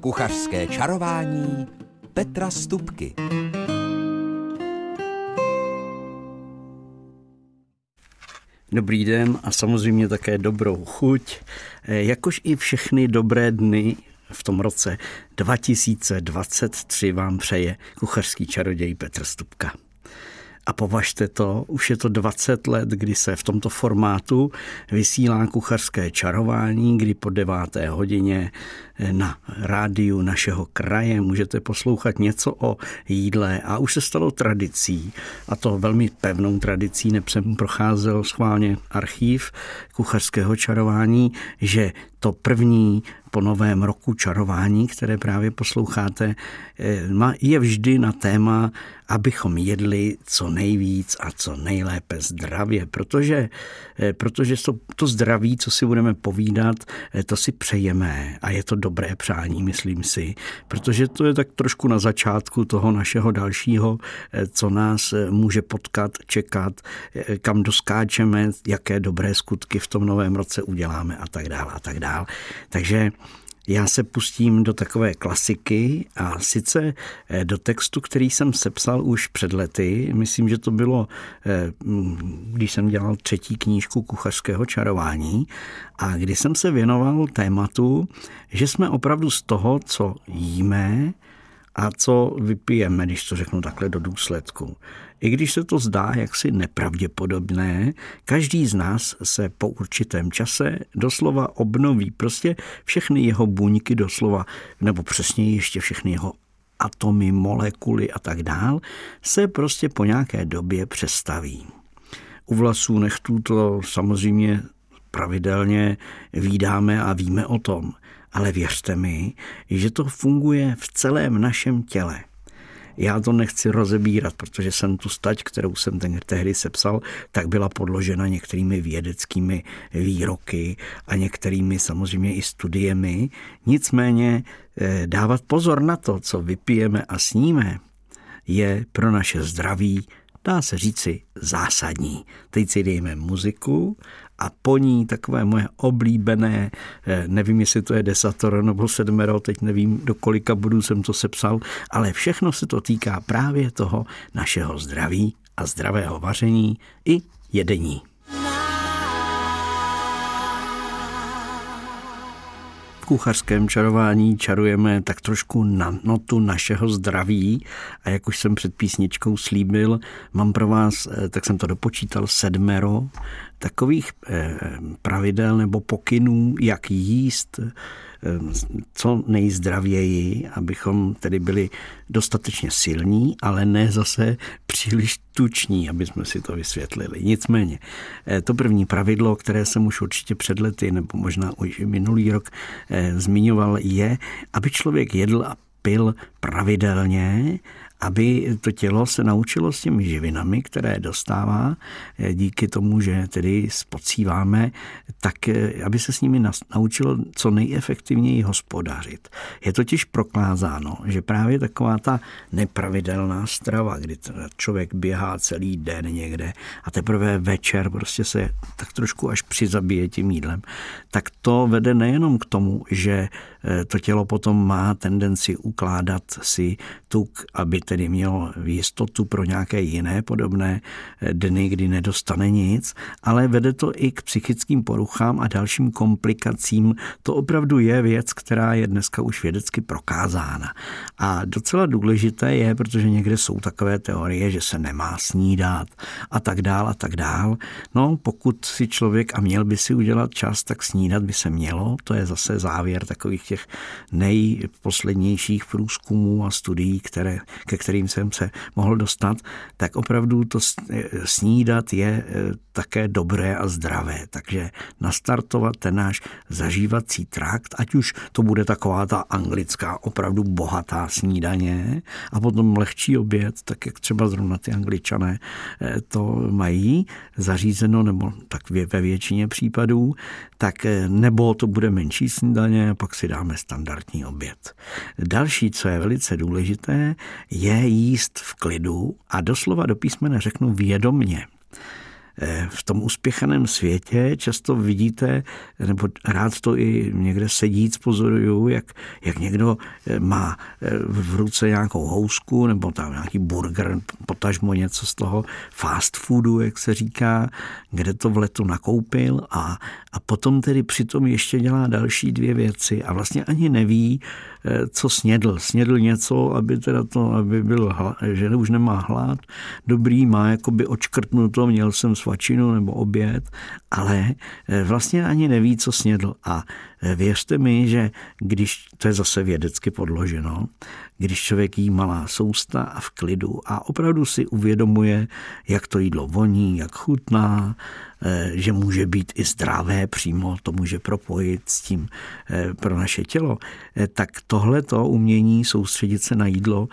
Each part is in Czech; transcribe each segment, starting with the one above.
Kuchařské čarování Petra Stupky. Dobrý den a samozřejmě také dobrou chuť, eh, jakož i všechny dobré dny v tom roce 2023 vám přeje kuchařský čaroděj Petr Stupka. A považte to, už je to 20 let, kdy se v tomto formátu vysílá kuchařské čarování, kdy po deváté hodině na rádiu našeho kraje. Můžete poslouchat něco o jídle. A už se stalo tradicí a to velmi pevnou tradicí, nepřem procházel schválně archív kuchařského čarování, že to první po novém roku čarování, které právě posloucháte, eh, je vždy na téma, abychom jedli co nejvíc a co nejlépe zdravě, protože, eh, protože to, to zdraví, co si budeme povídat, eh, to si přejeme a je to dobré přání, myslím si, protože to je tak trošku na začátku toho našeho dalšího, co nás může potkat, čekat, kam doskáčeme, jaké dobré skutky v tom novém roce uděláme a tak dále a tak dále. Takže já se pustím do takové klasiky a sice eh, do textu, který jsem sepsal už před lety. Myslím, že to bylo, eh, když jsem dělal třetí knížku kuchařského čarování a kdy jsem se věnoval tématu, že jsme opravdu z toho, co jíme, a co vypijeme, když to řeknu takhle do důsledku. I když se to zdá jaksi nepravděpodobné, každý z nás se po určitém čase doslova obnoví. Prostě všechny jeho buňky doslova, nebo přesně ještě všechny jeho atomy, molekuly a tak dál, se prostě po nějaké době přestaví. U vlasů nechtů to samozřejmě pravidelně výdáme a víme o tom. Ale věřte mi, že to funguje v celém našem těle. Já to nechci rozebírat, protože jsem tu stať, kterou jsem ten, tehdy sepsal, tak byla podložena některými vědeckými výroky a některými samozřejmě i studiemi. Nicméně eh, dávat pozor na to, co vypijeme a sníme, je pro naše zdraví dá se říci zásadní. Teď si dejme muziku a po ní takové moje oblíbené, eh, nevím, jestli to je desatoro nebo sedmero, teď nevím, do kolika bodů jsem to sepsal, ale všechno se to týká právě toho našeho zdraví a zdravého vaření i jedení. v kuchařském čarování čarujeme tak trošku na notu našeho zdraví a jak už jsem před písničkou slíbil, mám pro vás, eh, tak jsem to dopočítal, sedmero takových eh, pravidel nebo pokynů, jak jíst Eh, co nejzdravěji, abychom tedy byli dostatečně silní, ale ne zase příliš tuční, aby jsme si to vysvětlili. Nicméně, eh, to první pravidlo, které jsem už určitě před lety, nebo možná už minulý rok zmiňoval, je, aby člověk jedl a pil pravidelně aby to tělo se naučilo s těmi živinami, které dostává, eh, díky tomu, že tedy spocíváme, tak eh, aby se s nimi naučilo co nejefektivněji hospodařit. Je totiž proklázáno, že právě taková ta nepravidelná strava, kdy člověk běhá celý den někde a teprve večer prostě se tak trošku až přizabije tím jídlem, tak to vede nejenom k tomu, že to tělo potom má tendenci ukládat si tuk, aby tedy mělo jistotu pro nějaké jiné podobné eh, dny, kdy nedostane nic, ale vede to i k psychickým poruchám a dalším komplikacím. To opravdu je věc, která je dneska už vědecky prokázána. A docela důležité je, protože někde jsou takové teorie, že se nemá snídat a tak dál a tak dál. No, pokud si člověk a měl by si udělat čas, tak snídat by se mělo. To je zase závěr takových nejposlednějších průzkumů a studií, které, ke kterým jsem se mohl dostat, tak opravdu to snídat je eh, také dobré a zdravé. Takže nastartovat ten náš zažívací trakt, ať už to bude taková ta anglická, opravdu bohatá snídaně a potom lehčí oběd, tak jak třeba zrovna ty angličané eh, to mají zařízeno, nebo tak ve většině případů, tak eh, nebo to bude menší snídaně, pak si dáme standardní oběd. Další, co je velice důležité, je jíst v klidu a doslova do písmene řeknu vědomně. Eh, v tom uspěchaném světě často vidíte, nebo rád to i někde sedíc pozoruju, jak, jak někdo eh, má v ruce nějakou housku nebo tam nějaký burger, potažmo něco z toho fast foodu, jak se říká, kde to v letu nakoupil a, a potom tedy přitom ještě dělá další dvě věci a vlastně ani neví, co snědl. Snědl něco, aby teda to, aby byl, že už nemá hlad, dobrý, má jakoby očkrtnuto, měl jsem svačinu nebo oběd, ale eh, vlastně ani neví, co snědl. A eh, věřte mi, že když, to je zase vědecky podloženo, když člověk jí malá sousta a v klidu a opravdu si uvědomuje, jak to jídlo voní, jak chutná, eh, že může být i zdravé přímo, to může propojit s tím pro naše tělo, tak tohleto umění soustředit se na jídlo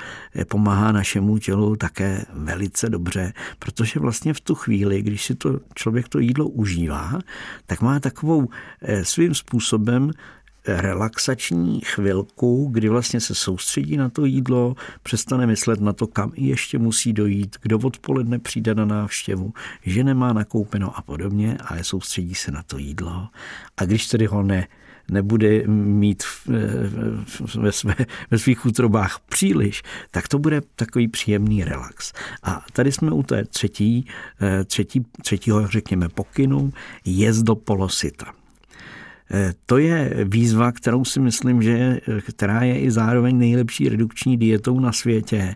pomáhá našemu tělu také velice dobře, protože vlastně v tu chvíli, když si to člověk to jídlo užívá, tak má takovou eh, svým způsobem eh, relaxační chvilku, kdy vlastně se soustředí na to jídlo, přestane myslet na to, kam ještě musí dojít, kdo odpoledne přijde na návštěvu, že nemá nakoupeno a podobně, ale soustředí se na to jídlo. A když tedy ho ne nebude mít ve, své, ve svých útrobách příliš, tak to bude takový příjemný relax. A tady jsme u té třetí, eh, třetí, třetího, řekněme, pokynu, jezd do polosita. Eh, to je výzva, kterou si myslím, že která je i zároveň nejlepší redukční dietou na světě,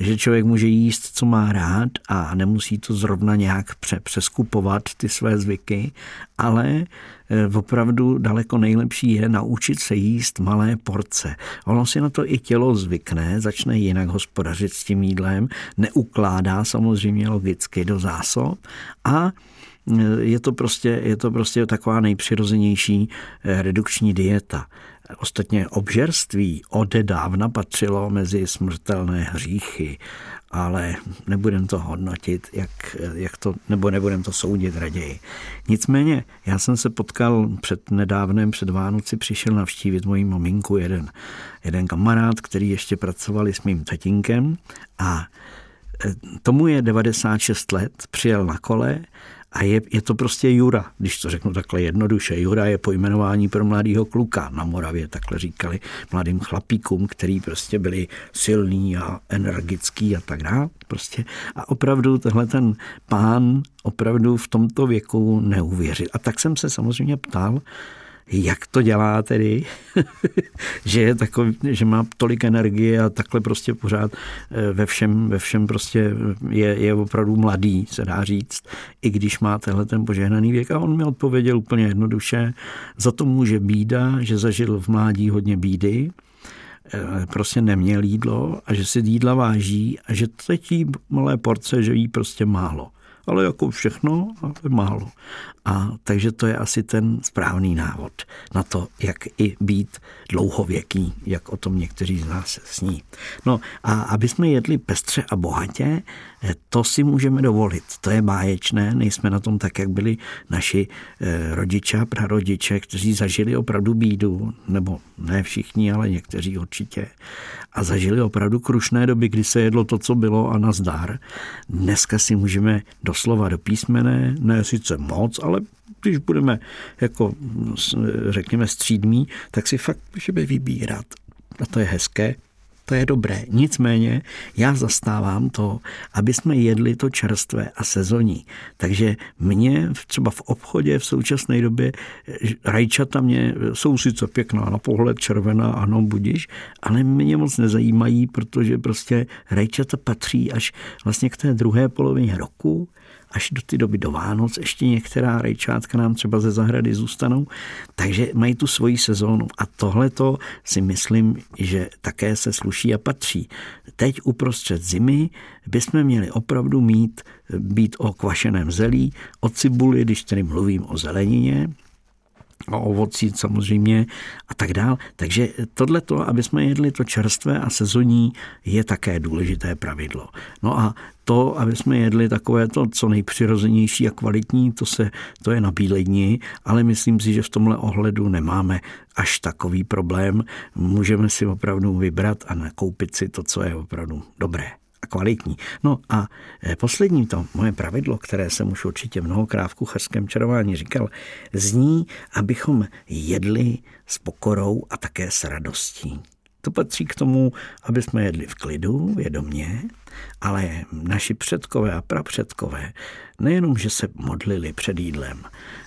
že člověk může jíst, co má rád a nemusí to zrovna nějak přeskupovat ty své zvyky, ale eh, opravdu daleko nejlepší je naučit se jíst malé porce. Ono si na to i tělo zvykne, začne jinak hospodařit s tím jídlem, neukládá samozřejmě logicky do zásob a je to prostě, je to prostě taková nejpřirozenější eh, redukční dieta. Ostatně obžerství dávna patřilo mezi smrtelné hříchy, ale nebudem to hodnotit, jak, jak to, nebo nebudem to soudit raději. Nicméně, já jsem se potkal před nedávnem, před Vánoci, přišel navštívit moji maminku jeden, jeden kamarád, který ještě pracovali s mým tatínkem a eh, tomu je 96 let, přijel na kole a je, je to prostě Jura, když to řeknu takhle jednoduše. Jura je pojmenování pro mladého kluka. Na Moravě takhle říkali mladým chlapíkům, který prostě byli silný a energický a tak dále. Prostě. A opravdu tenhle ten pán opravdu v tomto věku neuvěřil. A tak jsem se samozřejmě ptal, jak to dělá tedy, že je takový, že má tolik energie a takhle prostě pořád eh, ve všem, ve všem prostě je, je opravdu mladý, se dá říct, i když má tenhle ten požehnaný věk. A on mi odpověděl úplně jednoduše, za to může bída, že zažil v mládí hodně bídy, eh, prostě neměl jídlo a že si jídla váží a že teď jí malé porce, že jí prostě málo ale jako všechno, ale málo. A takže to je asi ten správný návod na to, jak i být dlouhověký, jak o tom někteří z nás sní. No a aby jsme jedli pestře a bohatě, eh, to si můžeme dovolit. To je báječné, nejsme na tom tak, jak byli naši eh, rodiče a prarodiče, kteří zažili opravdu bídu, nebo ne všichni, ale někteří určitě. A zažili opravdu krušné doby, kdy se jedlo to, co bylo a nazdar. Dneska si můžeme doslova do písmene, ne sice moc, ale když budeme jako řekněme střídmí, tak si fakt můžeme vybírat. A to je hezké, to je dobré. Nicméně já zastávám to, aby jsme jedli to čerstvé a sezónní. Takže mě třeba v obchodě v současné době rajčata mě jsou sice pěkná na pohled, červená, ano, budiš, ale mě moc nezajímají, protože prostě rajčata patří až vlastně k té druhé polovině roku až do ty doby do Vánoc ještě některá rajčátka nám třeba ze zahrady zůstanou, takže mají tu svoji sezónu a tohle to si myslím, že také se sluší a patří. Teď uprostřed zimy bychom měli opravdu mít, být o kvašeném zelí, o cibuli, když tedy mluvím o zelenině, o ovocí samozřejmě a tak dál. Takže tohleto, aby jsme jedli to čerstvé a sezónní, je také důležité pravidlo. No a to, aby jsme jedli takové to, co nejpřirozenější a kvalitní, to, se, to je nabílení, ale myslím si, že v tomhle ohledu nemáme až takový problém. Můžeme si opravdu vybrat a nakoupit si to, co je opravdu dobré. A kvalitní. No a eh, poslední to moje pravidlo, které jsem už určitě mnohokrát v kuchařském čarování říkal, zní, abychom jedli s pokorou a také s radostí. To patří k tomu, aby jsme jedli v klidu, vědomě, ale naši předkové a prapředkové nejenom, že se modlili před jídlem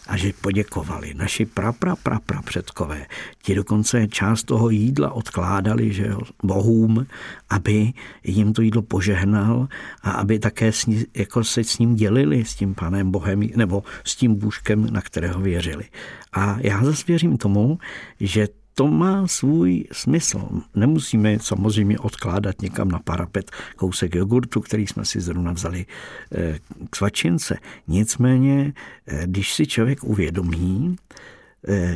a že poděkovali, naši pra, pra, pra, pra předkové, ti dokonce část toho jídla odkládali že jo, bohům, aby jim to jídlo požehnal a aby také s ní, jako se s ním dělili, s tím panem Bohem, nebo s tím bůžkem, na kterého věřili. A já zase věřím tomu, že to má svůj smysl. Nemusíme samozřejmě odkládat někam na parapet kousek jogurtu, který jsme si zrovna vzali eh, k svačince. Nicméně, eh, když si člověk uvědomí,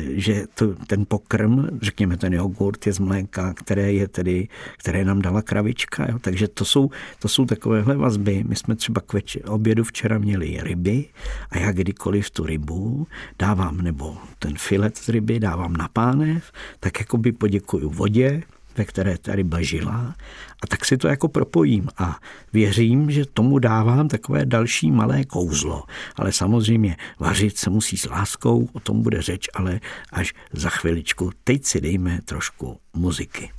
že to, ten pokrm, řekněme ten jogurt je z mléka, které je tedy, které nám dala kravička. Jo? Takže to jsou, to jsou takovéhle vazby. My jsme třeba k več- obědu včera měli ryby a já kdykoliv tu rybu dávám, nebo ten filet z ryby dávám na pánev, tak jako by poděkuju vodě, ve které ta ryba žila a tak si to jako propojím a věřím, že tomu dávám takové další malé kouzlo. Ale samozřejmě vařit se musí s láskou, o tom bude řeč, ale až za chviličku. Teď si dejme trošku muziky.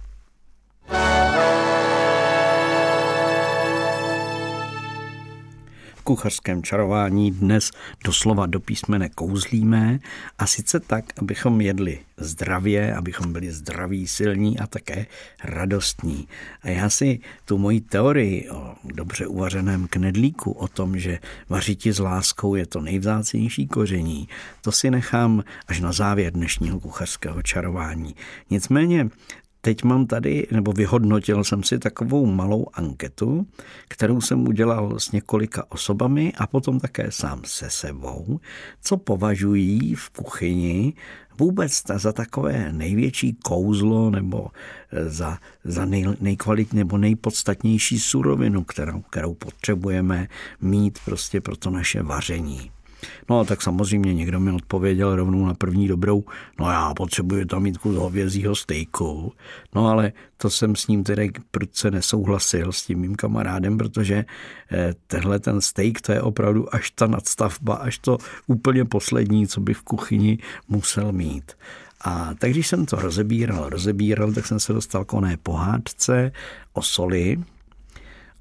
Kuchařském čarování dnes doslova do písmene kouzlíme a sice tak, abychom jedli zdravě, abychom byli zdraví, silní a také radostní. A já si tu moji teorii o dobře uvařeném knedlíku, o tom, že vařiti s láskou je to nejvzácnější koření, to si nechám až na závěr dnešního kuchařského čarování. Nicméně teď mám tady, nebo vyhodnotil jsem si takovou malou anketu, kterou jsem udělal s několika osobami a potom také sám se sebou, co považují v kuchyni vůbec za takové největší kouzlo nebo eh, za, za nej, nejkvalit nebo nejpodstatnější surovinu, kterou, kterou potřebujeme mít prostě pro to naše vaření. No tak samozřejmě někdo mi odpověděl rovnou na první dobrou, no já potřebuji tam mít kus hovězího stejku. No ale to jsem s ním tedy prudce nesouhlasil s tím mým kamarádem, protože eh, tenhle ten steak to je opravdu až ta nadstavba, až to úplně poslední, co by v kuchyni musel mít. A tak když jsem to rozebíral, rozebíral, tak jsem se dostal k oné pohádce o soli,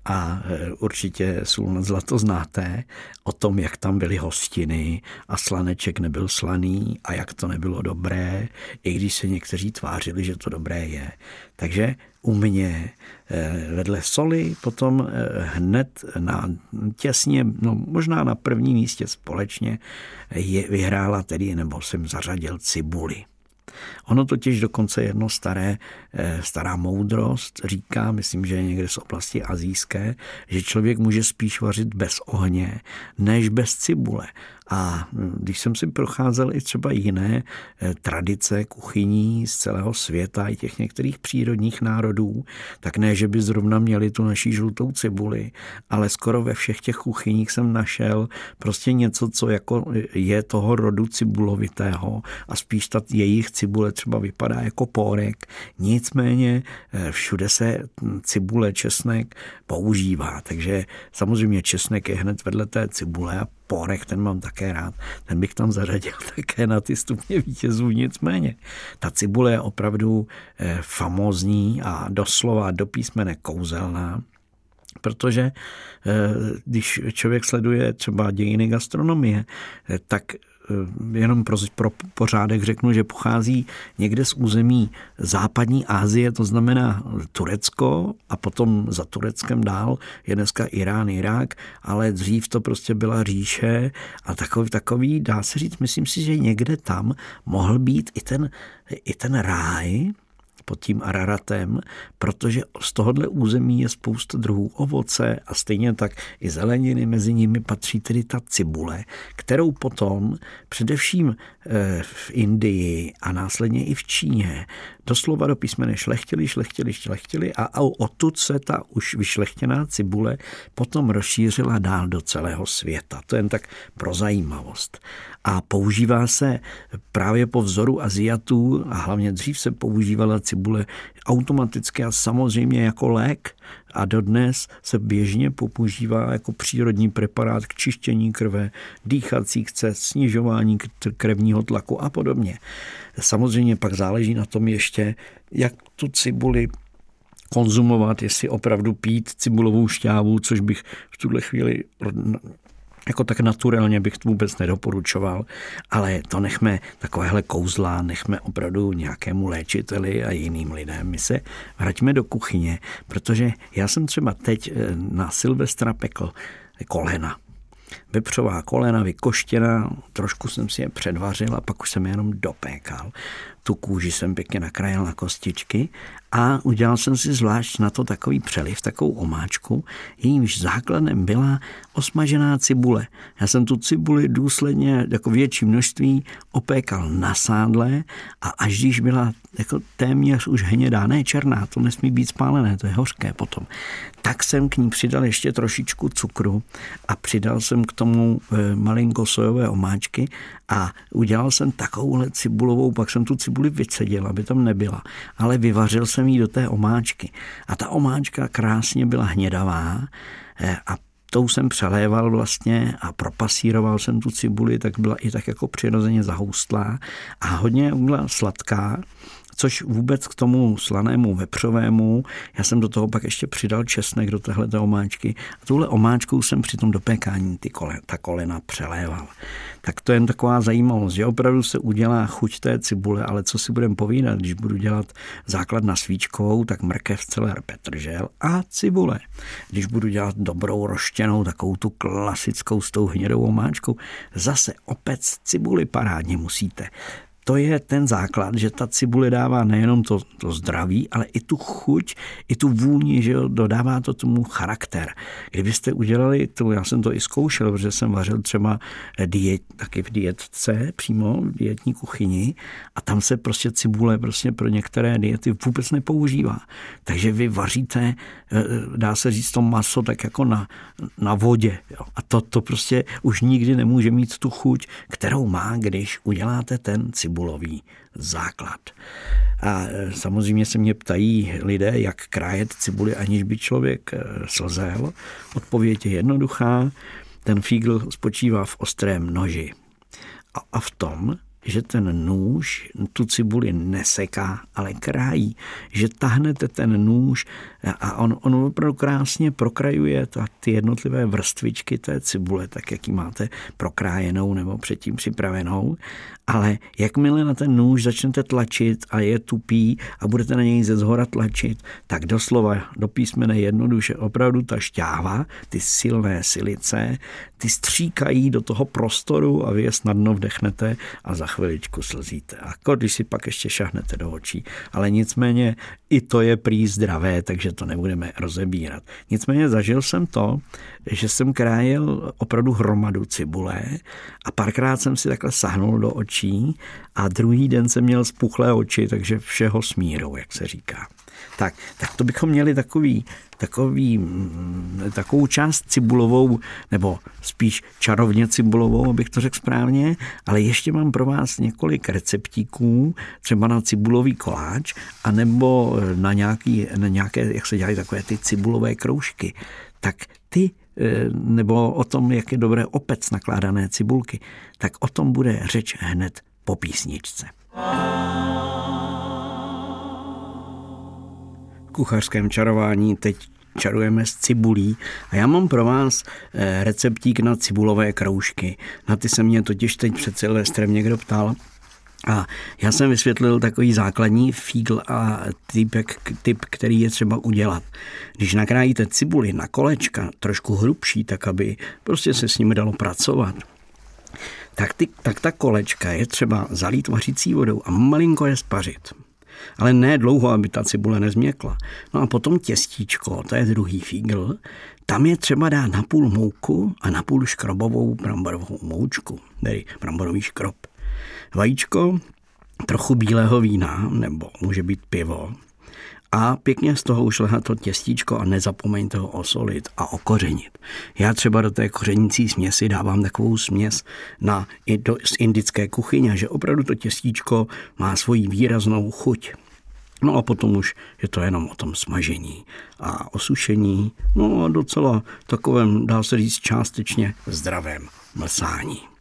a e, určitě sůl nad zlato znáte, o tom, jak tam byly hostiny a slaneček nebyl slaný a jak to nebylo dobré, i když se někteří tvářili, že to dobré je. Takže u mě e, vedle soli potom e, hned na těsně, no možná na prvním místě společně je, vyhrála tedy, nebo jsem zařadil cibuli. Ono totiž dokonce jedno staré, eh, stará moudrost říká, myslím, že někde z oblasti azijské, že člověk může spíš vařit bez ohně, než bez cibule. A když jsem si procházel i třeba jiné eh, tradice kuchyní z celého světa, i těch některých přírodních národů, tak ne, že by zrovna měli tu naší žlutou cibuli, ale skoro ve všech těch kuchyních jsem našel prostě něco, co jako je toho rodu cibulovitého a spíš ta jejich cibule třeba vypadá jako pórek. Nicméně eh, všude se cibule, česnek používá, takže samozřejmě česnek je hned vedle té cibule a porek, ten mám také rád, ten bych tam zařadil také na ty stupně vítězů, nicméně. Ta cibule je opravdu eh, famózní a doslova do písmene kouzelná, protože eh, když člověk sleduje třeba dějiny gastronomie, eh, tak jenom pro, pro pořádek řeknu, že pochází někde z území západní Asie, to znamená Turecko a potom za Tureckem dál je dneska Irán, Irák, ale dřív to prostě byla říše a takový, takový dá se říct, myslím si, že někde tam mohl být i ten, i ten ráj, pod tím Araratem, protože z tohohle území je spousta druhů ovoce a stejně tak i zeleniny, mezi nimi patří tedy ta cibule, kterou potom především eh, v Indii a následně i v Číně doslova do písmene šlechtili, šlechtili, šlechtili a odtud se ta už vyšlechtěná cibule potom rozšířila dál do celého světa. To jen tak pro zajímavost. A používá se právě po vzoru Aziatů a hlavně dřív se používala cibule automaticky a samozřejmě jako lék a dodnes se běžně používá jako přírodní preparát k čištění krve, dýchacích cest, snižování krevního tlaku a podobně. Samozřejmě pak záleží na tom ještě, jak tu cibuli konzumovat, jestli opravdu pít cibulovou šťávu, což bych v tuhle chvíli jako tak naturálně bych vůbec nedoporučoval, ale to nechme takovéhle kouzla, nechme opravdu nějakému léčiteli a jiným lidem. My se vraťme do kuchyně, protože já jsem třeba teď eh, na Silvestra pekl kolena. Vepřová kolena vykoštěna, trošku jsem si je předvařil a pak už jsem je jenom dopékal. Tu kůži jsem pěkně nakrájel na kostičky a udělal jsem si zvlášť na to takový přeliv, takovou omáčku. Jejímž základem byla osmažená cibule. Já jsem tu cibuli důsledně jako větší množství opékal na sádle a až když byla jako téměř už hnědá, ne černá, to nesmí být spálené, to je hořké potom, tak jsem k ní přidal ještě trošičku cukru a přidal jsem k tomu e, malinko sojové omáčky a udělal jsem takovouhle cibulovou, pak jsem tu cibuli vycedil, aby tam nebyla, ale vyvařil jsem ji do té omáčky. A ta omáčka krásně byla hnědavá e, a tou jsem přeléval vlastně a propasíroval jsem tu cibuli, tak byla i tak jako přirozeně zahoustlá. A hodně byla sladká což vůbec k tomu slanému vepřovému, já jsem do toho pak ještě přidal česnek do téhle omáčky a tuhle omáčkou jsem při tom dopékání ty kole, ta kolena přeléval. Tak to je jen taková zajímavost, že opravdu se udělá chuť té cibule, ale co si budeme povídat, když budu dělat základ na svíčkovou, tak mrkev, celer, petržel a cibule. Když budu dělat dobrou roštěnou, takovou tu klasickou s tou hnědou omáčkou, zase opec cibuli parádně musíte to je ten základ, že ta cibule dává nejenom to, to zdraví, ale i tu chuť, i tu vůni, že jo, dodává to tomu charakter. Kdybyste udělali to, já jsem to i zkoušel, protože jsem vařil třeba diet, taky v dietce, přímo v dietní kuchyni a tam se prostě cibule prostě pro některé diety vůbec nepoužívá. Takže vy vaříte, eh, dá se říct to maso tak jako na, na vodě. Jo. A to, to prostě už nikdy nemůže mít tu chuť, kterou má, když uděláte ten cibule cibulový základ. A e, samozřejmě se mě ptají lidé, jak krájet cibuli, aniž by člověk e, slzel. Odpověď je jednoduchá. Ten fígl spočívá v ostrém noži. A, a v tom, že ten nůž tu cibuli neseká, ale krájí, že tahnete ten nůž a on, on opravdu krásně prokrajuje ta, ty jednotlivé vrstvičky té cibule, tak jak ji máte prokrájenou nebo předtím připravenou. Ale jakmile na ten nůž začnete tlačit a je tupý a budete na něj ze zhora tlačit, tak doslova do písmene jednoduše opravdu ta šťáva, ty silné silice, ty stříkají do toho prostoru a vy je snadno vdechnete a za chviličku slzíte. A když si pak ještě šahnete do očí. Ale nicméně i to je prý zdravé, takže to nebudeme rozebírat. Nicméně zažil jsem to, že jsem krájel opravdu hromadu cibule a párkrát jsem si takhle sahnul do očí a druhý den jsem měl spuchlé oči, takže všeho smírou, jak se říká. Tak, tak to bychom měli takový, takový, mm, takovou část cibulovou, nebo spíš čarovně cibulovou, abych to řekl správně, ale ještě mám pro vás několik receptíků, třeba na cibulový koláč, anebo na, nějaký, na nějaké, jak se dělají takové ty cibulové kroužky. Tak ty nebo o tom, jak je dobré opec nakládané cibulky, tak o tom bude řeč hned po písničce. kuchařském čarování teď čarujeme s cibulí a já mám pro vás eh, receptík na cibulové kroužky. Na ty se mě totiž teď před Silvestrem někdo ptal, a já jsem vysvětlil takový základní fígl a typ, typ, který je třeba udělat. Když nakrájíte cibuli na kolečka, trošku hrubší, tak aby prostě se s nimi dalo pracovat, tak, ty, tak ta kolečka je třeba zalít vařící vodou a malinko je spařit ale ne dlouho, aby ta cibule nezměkla. No a potom těstíčko, to je druhý fígl, tam je třeba dát na půl mouku a na půl škrobovou bramborovou moučku, tedy bramborový škrob. Vajíčko, trochu bílého vína, nebo může být pivo, a pěkně z toho už lehá to těstíčko a nezapomeňte ho osolit a okořenit. Já třeba do té kořenící směsi dávám takovou směs na, do, z indické kuchyně, že opravdu to těstíčko má svoji výraznou chuť. No a potom už je to jenom o tom smažení a osušení, no a docela takovém, dá se říct, částečně zdravém mlsání.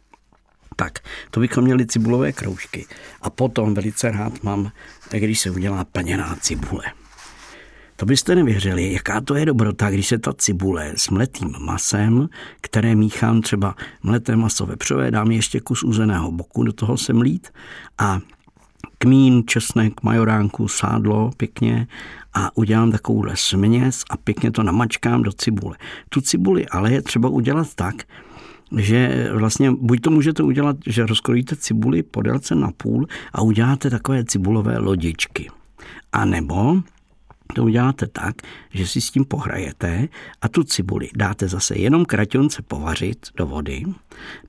Tak, to bychom měli cibulové kroužky. A potom velice rád mám, když se udělá plněná cibule. To byste nevěřili, jaká to je dobrota, když se ta cibule s mletým masem, které míchám třeba mleté maso vepřové, dám ještě kus uzeného boku, do toho se mlít a kmín, česnek, majoránku, sádlo pěkně a udělám takovouhle směs a pěkně to namačkám do cibule. Tu cibuli ale je třeba udělat tak, že vlastně buď to můžete udělat, že rozkrojíte cibuli po délce na půl a uděláte takové cibulové lodičky. A nebo to uděláte tak, že si s tím pohrajete a tu cibuli dáte zase jenom kraťonce povařit do vody,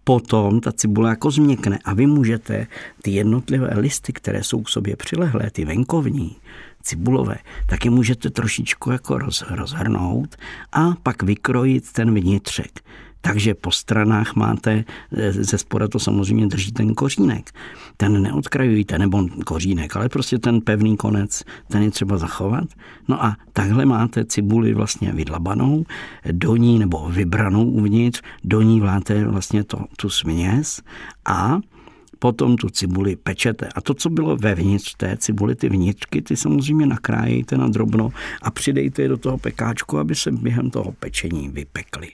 potom ta cibule jako změkne a vy můžete ty jednotlivé listy, které jsou k sobě přilehlé, ty venkovní, cibulové, tak je můžete trošičku jako roz, rozhrnout a pak vykrojit ten vnitřek takže po stranách máte, e, ze spora to samozřejmě drží ten kořínek. Ten neodkrajujte, nebo kořínek, ale prostě ten pevný konec, ten je třeba zachovat. No a takhle máte cibuli vlastně vydlabanou, do ní nebo vybranou uvnitř, do ní vláte vlastně to, tu směs a potom tu cibuli pečete. A to, co bylo vevnitř té cibuli, ty vnitřky, ty samozřejmě nakrájejte na drobno a přidejte je do toho pekáčku, aby se během toho pečení vypekly.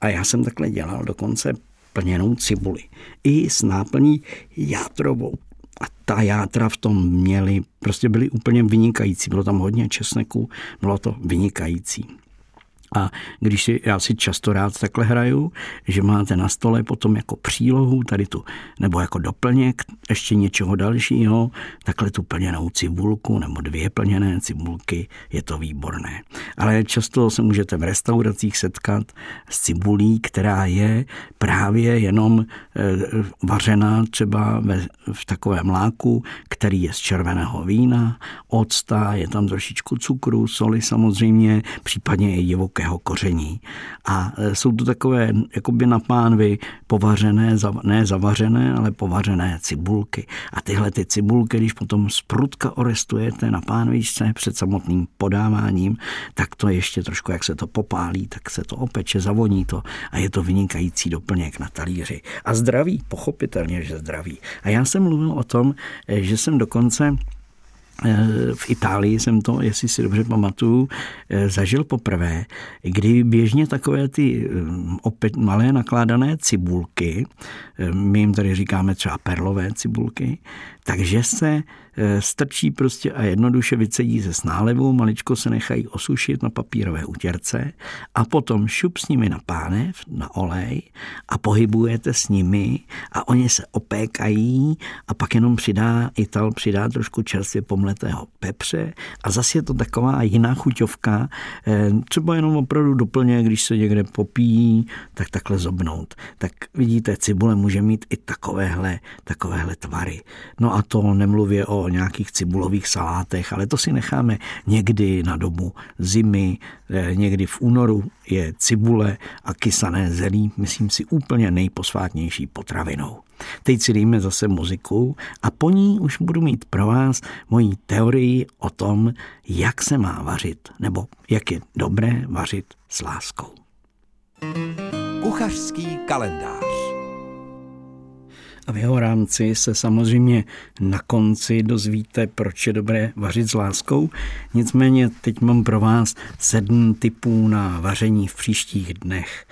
A já jsem takhle dělal dokonce plněnou cibuli. I s náplní játrovou. A ta játra v tom měly, prostě byly úplně vynikající. Bylo tam hodně česneku, bylo to vynikající. A když si, já si často rád takhle hraju, že máte na stole potom jako přílohu tady tu, nebo jako doplněk ještě něčeho dalšího, takhle tu plněnou cibulku nebo dvě plněné cibulky, je to výborné. Ale často se můžete v restauracích setkat s cibulí, která je právě jenom e, vařená třeba ve, v takovém mláku, který je z červeného vína, octa, je tam trošičku cukru, soli samozřejmě, případně i divokého vysokého koření. A e, jsou to takové jakoby na pánvy povařené, ne zavařené, ale povařené cibulky. A tyhle ty cibulky, když potom z prudka orestujete na pánvičce před samotným podáváním, tak to ještě trošku, jak se to popálí, tak se to opeče, zavoní to a je to vynikající doplněk na talíři. A zdraví, pochopitelně, že zdraví. A já jsem mluvil o tom, e, že jsem dokonce v Itálii jsem to, jestli si dobře pamatuju, eh, zažil poprvé, kdy běžně takové ty eh, opět malé nakládané cibulky, my jim tady říkáme třeba perlové cibulky, takže se Eh, strčí prostě a jednoduše vycedí ze snálevu, maličko se nechají osušit na papírové utěrce a potom šup s nimi na pánev, na olej a pohybujete s nimi a oni se opékají a pak jenom přidá, Ital přidá trošku čerstvě pomletého pepře a zase je to taková jiná chuťovka, eh, třeba jenom opravdu doplně, když se někde popíjí, tak takhle zobnout. Tak vidíte, cibule může mít i takovéhle, takovéhle tvary. No a to nemluvě o nějakých cibulových salátech, ale to si necháme někdy na dobu zimy, eh, někdy v únoru je cibule a kysané zelí, myslím si, úplně nejposvátnější potravinou. Teď si dejme zase muziku a po ní už budu mít pro vás moji teorii o tom, jak se má vařit, nebo jak je dobré vařit s láskou. Kuchařský kalendář a v jeho rámci se samozřejmě na konci dozvíte, proč je dobré vařit s láskou. Nicméně teď mám pro vás sedm typů na vaření v příštích dnech.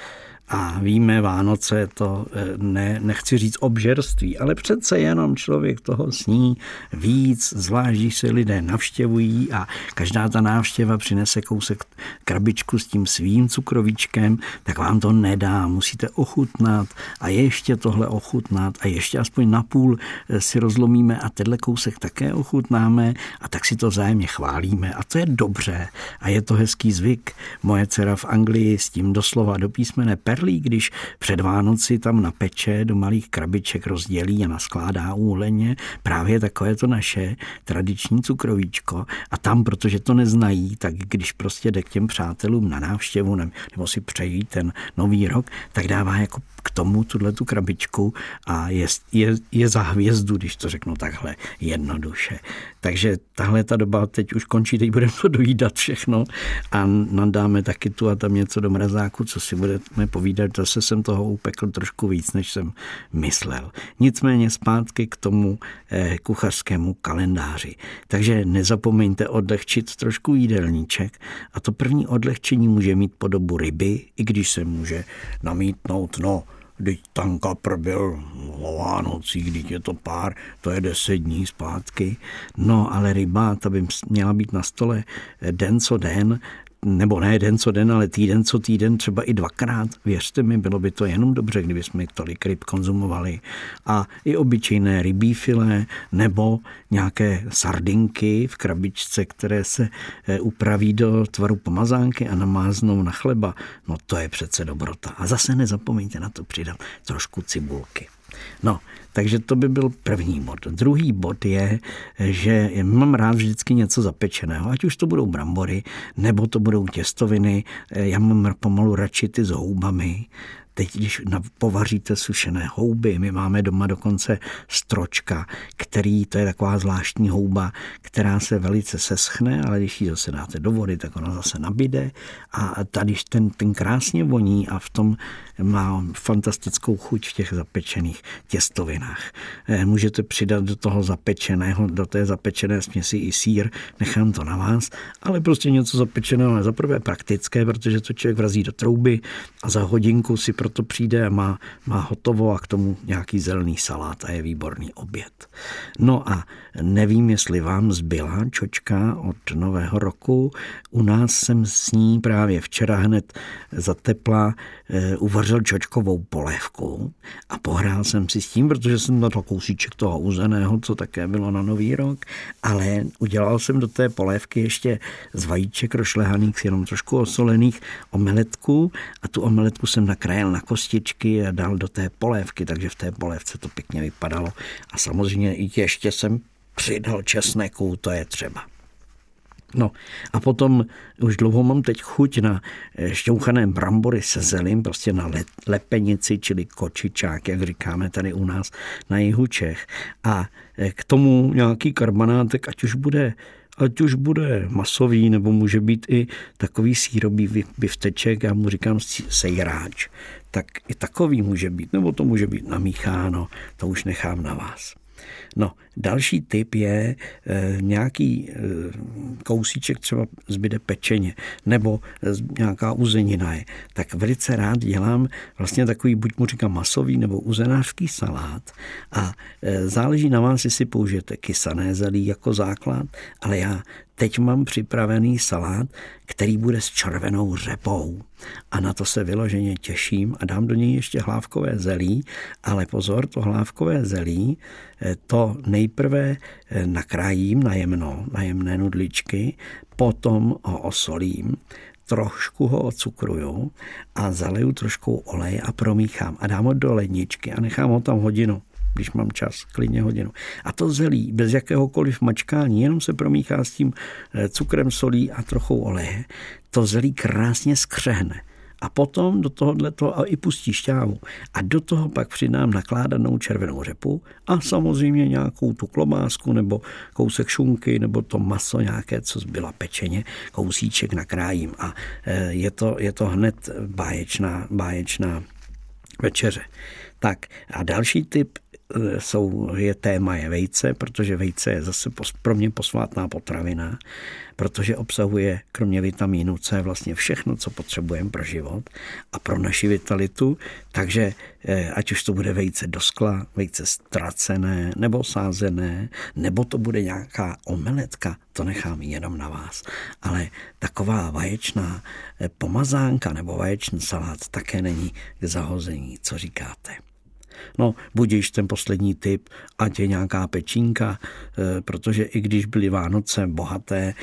A víme, Vánoce to eh, ne, nechci říct obžerství, ale přece jenom člověk toho sní víc, zvlášť když se lidé navštěvují a každá ta návštěva přinese kousek krabičku s tím svým cukrovíčkem, tak vám to nedá, musíte ochutnat a ještě tohle ochutnat a ještě aspoň napůl eh, si rozlomíme a tenhle kousek také ochutnáme a tak si to vzájemně chválíme a to je dobře a je to hezký zvyk. Moje dcera v Anglii s tím doslova do písmene per Charlie, když před Vánoci tam napeče do malých krabiček rozdělí a naskládá úhleně. Právě takové to naše tradiční cukrovíčko. A tam, protože to neznají, tak když prostě jde k těm přátelům na návštěvu nebo si přejí ten nový rok, tak dává jako k tomu tuhle tu krabičku a je, je, je za hvězdu, když to řeknu takhle jednoduše. Takže tahle ta doba teď už končí, teď budeme to dojídat všechno a nadáme taky tu a tam něco do mrazáku, co si budeme povídat. Zase jsem toho upekl trošku víc, než jsem myslel. Nicméně zpátky k tomu eh, kuchařskému kalendáři. Takže nezapomeňte odlehčit trošku jídelníček a to první odlehčení může mít podobu ryby, i když se může namítnout, no, Teď tam kapr byl o Vánocích, když je to pár, to je deset dní zpátky. No ale ryba, ta by měla být na stole den co den, nebo ne den co den, ale týden co týden, třeba i dvakrát. Věřte mi, bylo by to jenom dobře, kdyby jsme tolik ryb konzumovali. A i obyčejné rybí filé nebo nějaké sardinky v krabičce, které se eh, upraví do tvaru pomazánky a namáznou na chleba. No to je přece dobrota. A zase nezapomeňte na to přidat trošku cibulky. No, takže to by byl první bod. Druhý bod je, že mám rád vždycky něco zapečeného, ať už to budou brambory, nebo to budou těstoviny. Já mám pomalu radši ty s houbami, Teď, když povaříte sušené houby, my máme doma dokonce stročka, který, to je taková zvláštní houba, která se velice seschne, ale když ji zase dáte do vody, tak ona zase nabide a tady ten, ten krásně voní a v tom má fantastickou chuť v těch zapečených těstovinách. Eh, můžete přidat do toho zapečeného, do té zapečené směsi i sír, nechám to na vás, ale prostě něco zapečeného je za prvé praktické, protože to člověk vrazí do trouby a za hodinku si proto přijde a má, má hotovo a k tomu nějaký zelený salát a je výborný oběd. No a nevím, jestli vám zbyla čočka od nového roku. U nás jsem s ní právě včera hned za tepla e, uvařil čočkovou polévku a pohrál jsem si s tím, protože jsem na to kousíček toho uzeného, co také bylo na nový rok, ale udělal jsem do té polévky ještě z vajíček rošlehaných, jenom trošku osolených, omeletku a tu omeletku jsem nakrájel na kostičky a dal do té polévky, takže v té polévce to pěkně vypadalo. A samozřejmě i ještě jsem přidal česneku, to je třeba. No a potom už dlouho mám teď chuť na eh, šťouchané brambory se zelím, prostě na lepenici, čili kočičák, jak říkáme tady u nás na jihu Čech. A eh, k tomu nějaký karbanátek, ať už bude ať už bude masový, nebo může být i takový sírový bifteček, já mu říkám sejráč, tak i takový může být, nebo to může být namícháno, to už nechám na vás. No, další typ je e, nějaký e, kousíček třeba zbyde pečeně nebo e, nějaká uzenina je. Tak velice rád dělám vlastně takový, buď mu říkám masový nebo uzenářský salát a e, záleží na vás, jestli použijete kysané zelí jako základ, ale já teď mám připravený salát, který bude s červenou řepou. A na to se vyloženě těším a dám do něj ještě hlávkové zelí, ale pozor, to hlávkové zelí, eh, to nejprve eh, nakrájím na jemno, na jemné nudličky, potom ho osolím, trošku ho ocukruju a zaleju trošku olej a promíchám. A dám ho do ledničky a nechám ho tam hodinu když mám čas, klidně hodinu. A to zelí, bez jakéhokoliv mačkání, jenom se promíchá s tím eh, cukrem, solí a trochou oleje. To zelí krásně skřehne. A potom do tohohle toho i pustí šťávu. A do toho pak přidám nakládanou červenou řepu a samozřejmě nějakou tu klobásku nebo kousek šunky nebo to maso nějaké, co zbyla pečeně, kousíček nakrájím. A eh, je to, je to hned báječná, báječná večeře. Tak a další typ jsou, je téma je vejce, protože vejce je zase pro mě posvátná potravina, protože obsahuje kromě vitamínu C vlastně všechno, co potřebujeme pro život a pro naši vitalitu, takže eh, ať už to bude vejce do skla, vejce ztracené nebo sázené, nebo to bude nějaká omeletka, to nechám jenom na vás. Ale taková vaječná eh, pomazánka nebo vaječný salát také není k zahození, co říkáte. No, budíš ten poslední typ, ať je nějaká pečínka, eh, protože i když byly Vánoce bohaté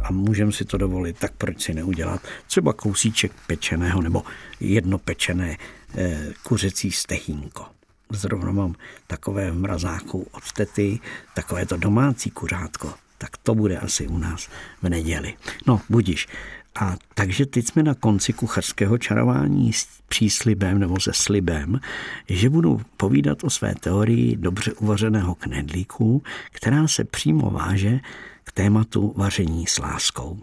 a můžeme si to dovolit, tak proč si neudělat třeba kousíček pečeného nebo jedno pečené eh, kuřecí stehínko. Zrovna mám takové v mrazáku od tety, takové to domácí kuřátko. Tak to bude asi u nás v neděli. No, budíš. A takže teď jsme na konci kuchařského čarování s příslibem nebo se slibem, že budu povídat o své teorii dobře uvařeného knedlíku, která se přímo váže k tématu vaření s láskou.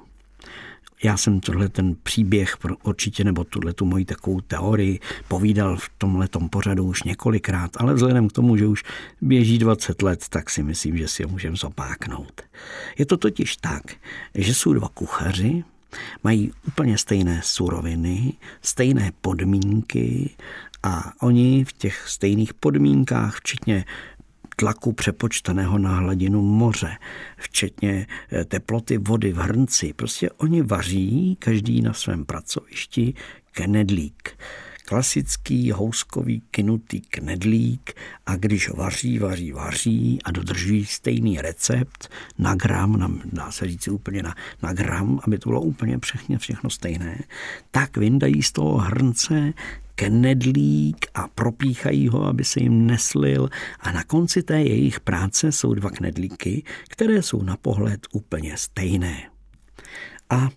Já jsem tohle ten příběh určitě, nebo tuhle tu moji takovou teorii povídal v tomhle pořadu už několikrát, ale vzhledem k tomu, že už běží 20 let, tak si myslím, že si ho můžeme zopáknout. Je to totiž tak, že jsou dva kuchaři, mají úplně stejné suroviny, stejné podmínky a oni v těch stejných podmínkách, včetně tlaku přepočteného na hladinu moře, včetně eh, teploty vody v hrnci. Prostě oni vaří, každý na svém pracovišti, knedlík klasický houskový kinutý knedlík a když vaří, vaří, vaří a dodržují stejný recept na gram, na, dá se říct úplně na, na gram, aby to bylo úplně všechno, všechno stejné, tak vyndají z toho hrnce knedlík a propíchají ho, aby se jim neslil a na konci té jejich práce jsou dva knedlíky, které jsou na pohled úplně stejné. A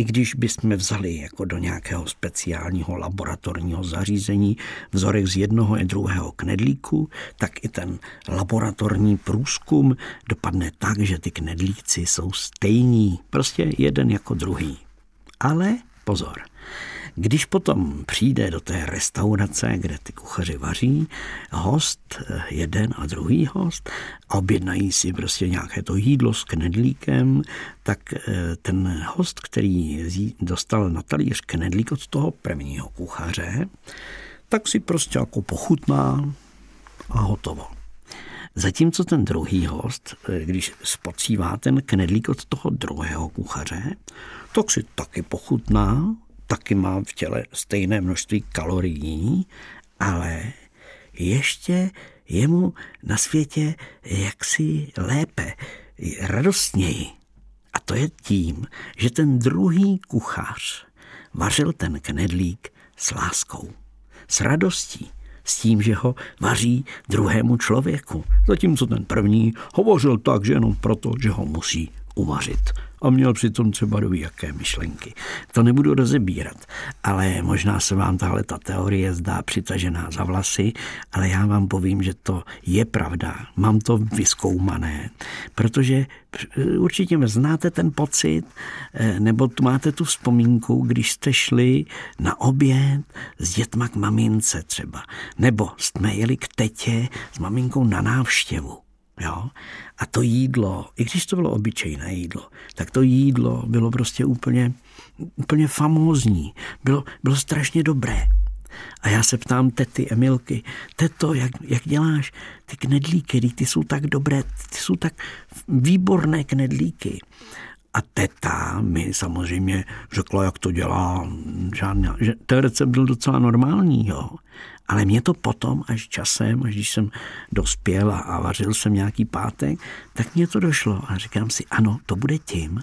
i když bychom vzali jako do nějakého speciálního laboratorního zařízení vzorek z jednoho i druhého knedlíku, tak i ten laboratorní průzkum dopadne tak, že ty knedlíci jsou stejní, prostě jeden jako druhý. Ale pozor, když potom přijde do té restaurace, kde ty kuchaři vaří, host, jeden a druhý host, a objednají si prostě nějaké to jídlo s knedlíkem, tak eh, ten host, který dostal na talíř knedlík od toho prvního kuchaře, tak si prostě jako pochutná a hotovo. Zatímco ten druhý host, eh, když spocívá ten knedlík od toho druhého kuchaře, tak si taky pochutná taky má v těle stejné množství kalorií, ale ještě je mu na světě jaksi lépe, radostněji. A to je tím, že ten druhý kuchař vařil ten knedlík s láskou, s radostí, s tím, že ho vaří druhému člověku. Zatímco ten první hovořil tak, že jenom proto, že ho musí uvařit a měl přitom třeba do jaké myšlenky. To nebudu rozebírat, ale možná se vám tahle ta teorie zdá přitažená za vlasy, ale já vám povím, že to je pravda. Mám to vyskoumané, protože eh, určitě znáte ten pocit, eh, nebo tu máte tu vzpomínku, když jste šli na oběd s dětma k mamince třeba, nebo jsme jeli k tetě s maminkou na návštěvu. Jo? A to jídlo, i když to bylo obyčejné jídlo, tak to jídlo bylo prostě úplně, úplně famózní. Bylo, bylo strašně dobré. A já se ptám tety Emilky, teto, jak, jak děláš ty knedlíky, ty jsou tak dobré, ty jsou tak výborné knedlíky. A teta mi samozřejmě řekla, jak to dělá. Žádná, že ten recept byl docela normální, jo. Ale mě to potom, až časem, až když jsem dospěl a vařil jsem nějaký pátek, tak mě to došlo a říkám si, ano, to bude tím,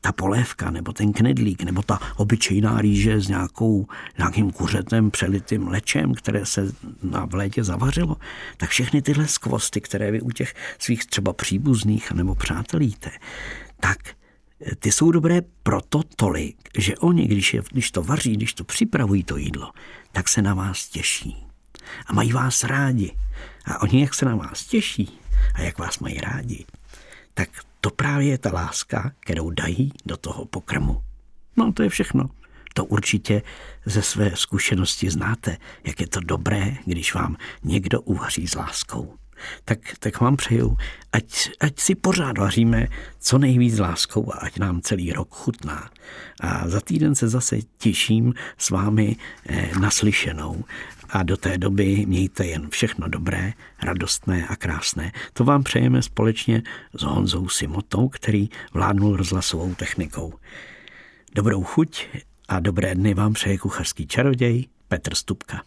ta polévka, nebo ten knedlík, nebo ta obyčejná rýže s nějakou, nějakým kuřetem přelitým mlečem, které se na v létě zavařilo, tak všechny tyhle skvosty, které vy u těch svých třeba příbuzných nebo přátelíte, tak ty jsou dobré proto tolik, že oni, když, je, když to vaří, když to připravují to jídlo, tak se na vás těší. A mají vás rádi. A oni, jak se na vás těší a jak vás mají rádi, tak to právě je ta láska, kterou dají do toho pokrmu. No to je všechno. To určitě ze své zkušenosti znáte, jak je to dobré, když vám někdo uvaří s láskou tak, tak vám přeju, ať, ať si pořád vaříme co nejvíc láskou a ať nám celý rok chutná. A za týden se zase těším s vámi eh, naslyšenou. A do té doby mějte jen všechno dobré, radostné a krásné. To vám přejeme společně s Honzou Simotou, který vládnul rozhlasovou technikou. Dobrou chuť a dobré dny vám přeje kuchařský čaroděj Petr Stupka.